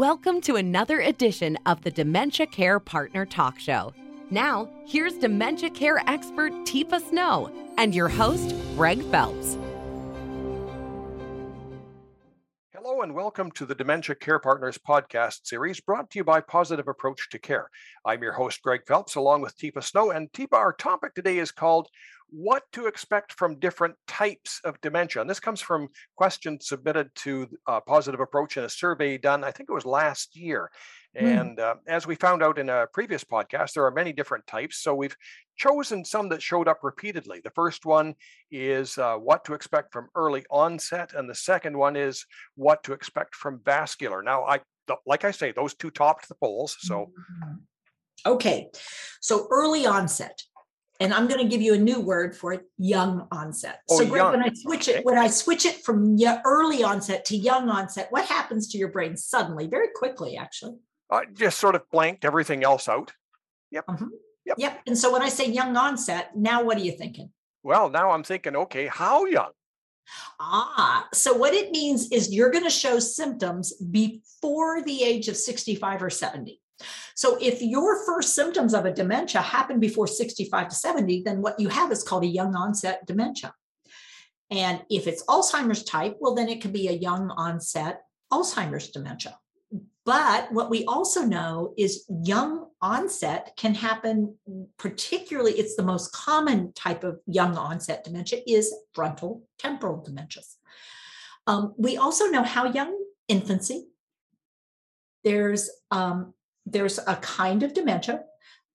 Welcome to another edition of the Dementia Care Partner Talk Show. Now, here's dementia care expert Teepa Snow and your host, Greg Phelps. Hello, and welcome to the Dementia Care Partners podcast series brought to you by Positive Approach to Care. I'm your host, Greg Phelps, along with Teepa Snow. And Teepa, our topic today is called What to Expect from Different Types of Dementia. And this comes from questions submitted to uh, Positive Approach in a survey done, I think it was last year. Mm. And uh, as we found out in a previous podcast, there are many different types. So we've chosen some that showed up repeatedly. The first one is uh, what to expect from early onset, and the second one is what to expect from vascular. Now, I like I say, those two topped the polls. So, mm-hmm. okay, so early onset. And I'm going to give you a new word for it: young onset. Oh, so, Greg, young. when I switch it, when I switch it from early onset to young onset, what happens to your brain suddenly, very quickly, actually? uh, just sort of blanked everything else out. Yep. Mm-hmm. Yep. Yep. And so when I say young onset, now what are you thinking? Well, now I'm thinking, okay, how young? Ah, so what it means is you're going to show symptoms before the age of 65 or 70. So if your first symptoms of a dementia happen before 65 to 70, then what you have is called a young onset dementia. And if it's Alzheimer's type, well, then it could be a young onset Alzheimer's dementia. But what we also know is young onset can happen, particularly, it's the most common type of young onset dementia is frontal temporal dementias. Um, we also know how young infancy. There's um, there's a kind of dementia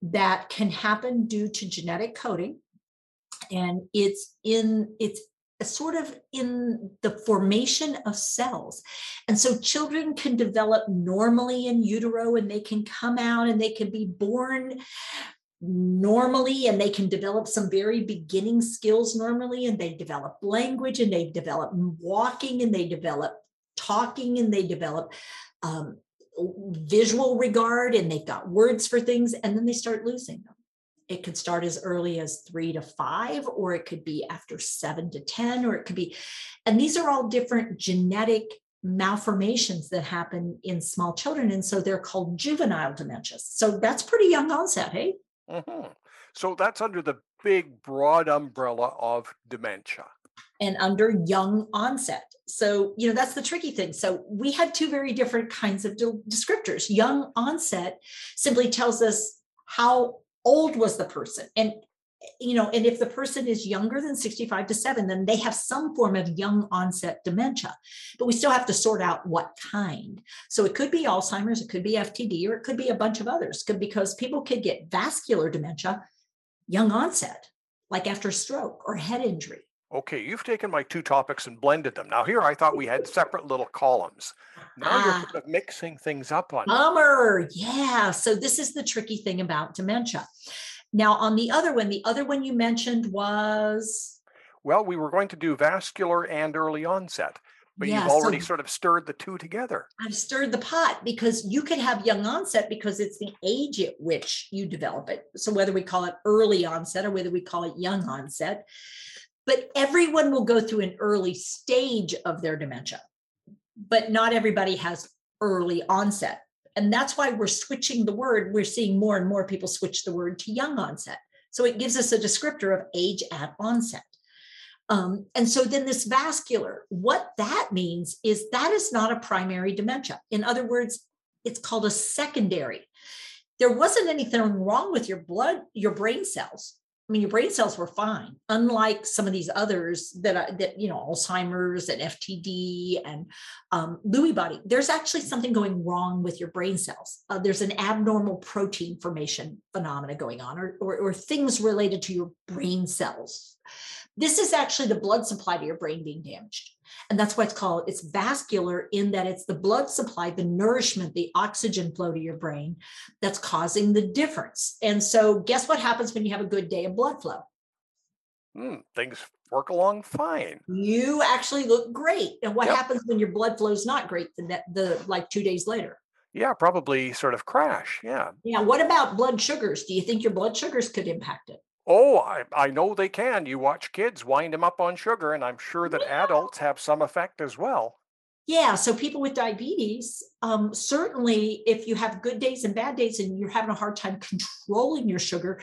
that can happen due to genetic coding, and it's in it's a sort of in the formation of cells. And so children can develop normally in utero and they can come out and they can be born normally and they can develop some very beginning skills normally and they develop language and they develop walking and they develop talking and they develop um, visual regard and they've got words for things and then they start losing them it could start as early as three to five, or it could be after seven to 10, or it could be, and these are all different genetic malformations that happen in small children. And so they're called juvenile dementias. So that's pretty young onset, hey? Mm-hmm. So that's under the big, broad umbrella of dementia. And under young onset. So, you know, that's the tricky thing. So, we had two very different kinds of de- descriptors. Young onset simply tells us how old was the person and you know and if the person is younger than 65 to 7 then they have some form of young onset dementia but we still have to sort out what kind so it could be alzheimer's it could be ftd or it could be a bunch of others could, because people could get vascular dementia young onset like after stroke or head injury Okay, you've taken my two topics and blended them. Now here I thought we had separate little columns. Now ah, you're sort of mixing things up on bummer. Yeah. So this is the tricky thing about dementia. Now on the other one, the other one you mentioned was well, we were going to do vascular and early onset, but yeah, you've already so sort of stirred the two together. I've stirred the pot because you could have young onset because it's the age at which you develop it. So whether we call it early onset or whether we call it young onset, but everyone will go through an early stage of their dementia, but not everybody has early onset. And that's why we're switching the word. We're seeing more and more people switch the word to young onset. So it gives us a descriptor of age at onset. Um, and so then this vascular, what that means is that is not a primary dementia. In other words, it's called a secondary. There wasn't anything wrong with your blood, your brain cells. I mean, your brain cells were fine, unlike some of these others that, that you know, Alzheimer's and FTD and um, Lewy body. There's actually something going wrong with your brain cells. Uh, there's an abnormal protein formation phenomena going on, or, or, or things related to your brain cells. This is actually the blood supply to your brain being damaged. And that's why it's called, it's vascular in that it's the blood supply, the nourishment, the oxygen flow to your brain that's causing the difference. And so, guess what happens when you have a good day of blood flow? Mm, things work along fine. You actually look great. And what yep. happens when your blood flow is not great the, the like two days later? Yeah, probably sort of crash. Yeah. Yeah. What about blood sugars? Do you think your blood sugars could impact it? Oh, I, I know they can. You watch kids wind them up on sugar, and I'm sure that yeah. adults have some effect as well. Yeah, so people with diabetes, um, certainly if you have good days and bad days and you're having a hard time controlling your sugar,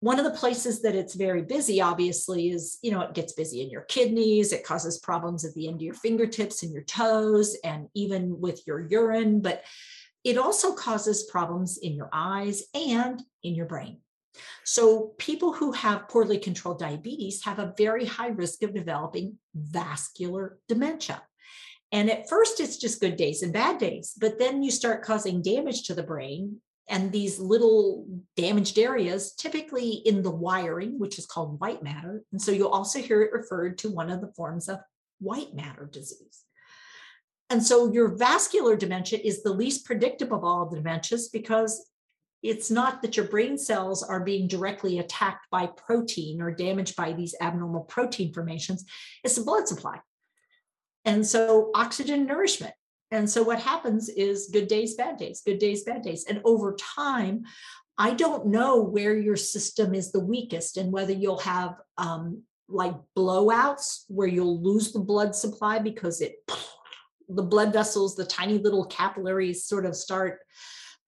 one of the places that it's very busy obviously is you know it gets busy in your kidneys it causes problems at the end of your fingertips and your toes and even with your urine but it also causes problems in your eyes and in your brain so people who have poorly controlled diabetes have a very high risk of developing vascular dementia and at first, it's just good days and bad days, but then you start causing damage to the brain and these little damaged areas, typically in the wiring, which is called white matter. And so you'll also hear it referred to one of the forms of white matter disease. And so your vascular dementia is the least predictable of all the dementias because it's not that your brain cells are being directly attacked by protein or damaged by these abnormal protein formations, it's the blood supply. And so oxygen nourishment and so what happens is good days, bad days, good days, bad days. And over time, I don't know where your system is the weakest and whether you'll have um, like blowouts where you'll lose the blood supply because it the blood vessels, the tiny little capillaries sort of start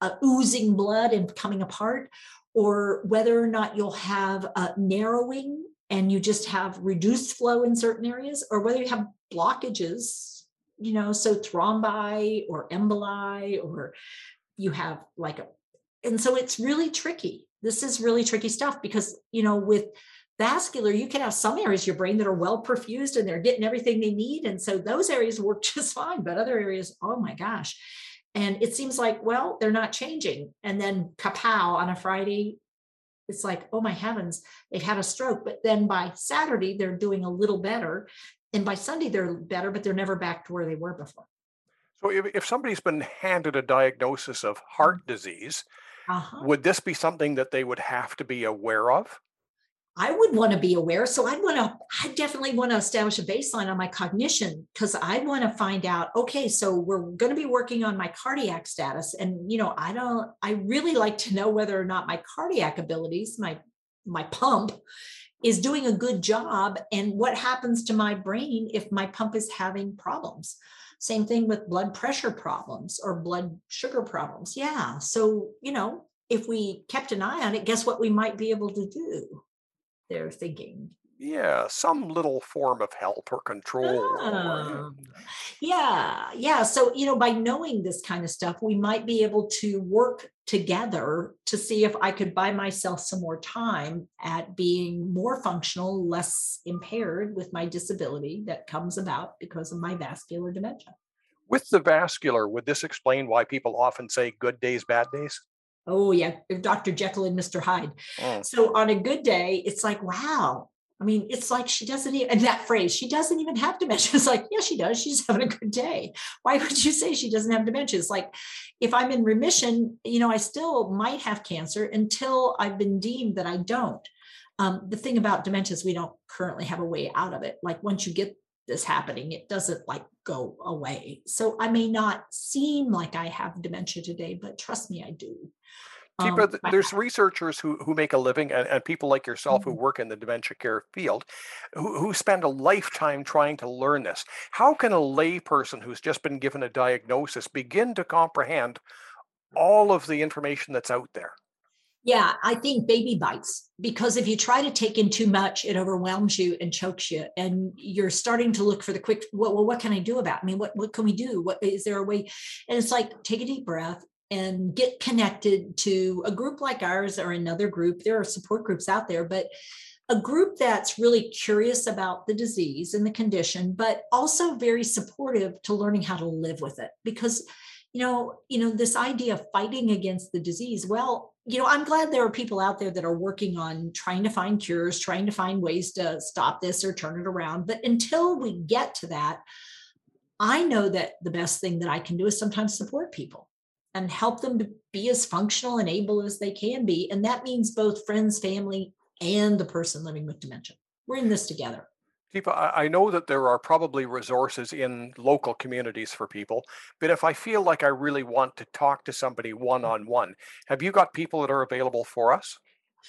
uh, oozing blood and coming apart, or whether or not you'll have narrowing and you just have reduced flow in certain areas, or whether you have blockages you know, so thrombi or emboli, or you have like a, and so it's really tricky. This is really tricky stuff because, you know, with vascular, you can have some areas of your brain that are well perfused and they're getting everything they need. And so those areas work just fine, but other areas, oh my gosh. And it seems like, well, they're not changing. And then kapow on a Friday, it's like, oh my heavens, they've had a stroke. But then by Saturday, they're doing a little better and by Sunday they're better, but they're never back to where they were before. So if, if somebody's been handed a diagnosis of heart mm-hmm. disease, uh-huh. would this be something that they would have to be aware of? I would want to be aware. So I'd want to, I definitely want to establish a baseline on my cognition because I want to find out, okay, so we're going to be working on my cardiac status. And, you know, I don't, I really like to know whether or not my cardiac abilities, my, my pump is doing a good job and what happens to my brain if my pump is having problems same thing with blood pressure problems or blood sugar problems yeah so you know if we kept an eye on it guess what we might be able to do they're thinking. Yeah some little form of help or control oh. yeah yeah so you know by knowing this kind of stuff we might be able to work together to see if i could buy myself some more time at being more functional less impaired with my disability that comes about because of my vascular dementia. With the vascular would this explain why people often say good days bad days Oh yeah, Dr. Jekyll and Mr. Hyde. Oh. So on a good day, it's like, wow, I mean, it's like she doesn't even, and that phrase, she doesn't even have dementia. It's like, yeah, she does. She's having a good day. Why would you say she doesn't have dementia? It's like, if I'm in remission, you know, I still might have cancer until I've been deemed that I don't. Um, the thing about dementia is we don't currently have a way out of it. Like once you get this happening, it doesn't like go away. So I may not seem like I have dementia today, but trust me, I do. Um, there's researchers who, who make a living and, and people like yourself mm-hmm. who work in the dementia care field who, who spend a lifetime trying to learn this. How can a layperson who's just been given a diagnosis begin to comprehend all of the information that's out there? Yeah, I think baby bites because if you try to take in too much, it overwhelms you and chokes you, and you're starting to look for the quick. Well, well what can I do about? It? I mean, what what can we do? What is there a way? And it's like take a deep breath and get connected to a group like ours or another group. There are support groups out there, but a group that's really curious about the disease and the condition, but also very supportive to learning how to live with it. Because, you know, you know, this idea of fighting against the disease, well, you know, I'm glad there are people out there that are working on trying to find cures, trying to find ways to stop this or turn it around. But until we get to that, I know that the best thing that I can do is sometimes support people and help them to be as functional and able as they can be. And that means both friends, family, and the person living with dementia. We're in this together. Teepa, I know that there are probably resources in local communities for people, but if I feel like I really want to talk to somebody one on one, have you got people that are available for us?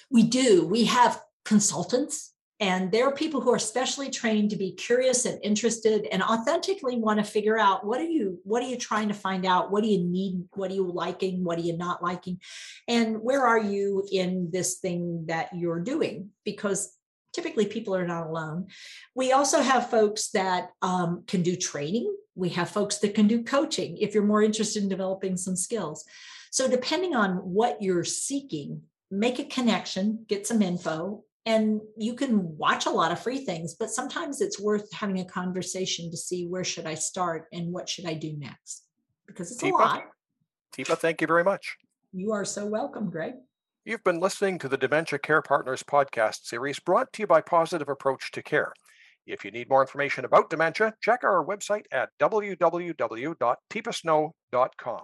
We do. We have consultants And there are people who are specially trained to be curious and interested and authentically want to figure out what are you what are you trying to find out? What do you need? What are you liking? What are you not liking? And where are you in this thing that you're doing? Because typically people are not alone. We also have folks that um, can do training. We have folks that can do coaching if you're more interested in developing some skills. So, depending on what you're seeking, make a connection, get some info, and you can watch a lot of free things but sometimes it's worth having a conversation to see where should i start and what should i do next because it's a lot Teepa, thank you very much you are so welcome greg you've been listening to the dementia care partners podcast series brought to you by positive approach to care. If you need more information about dementia check our website at www.teepasnow.com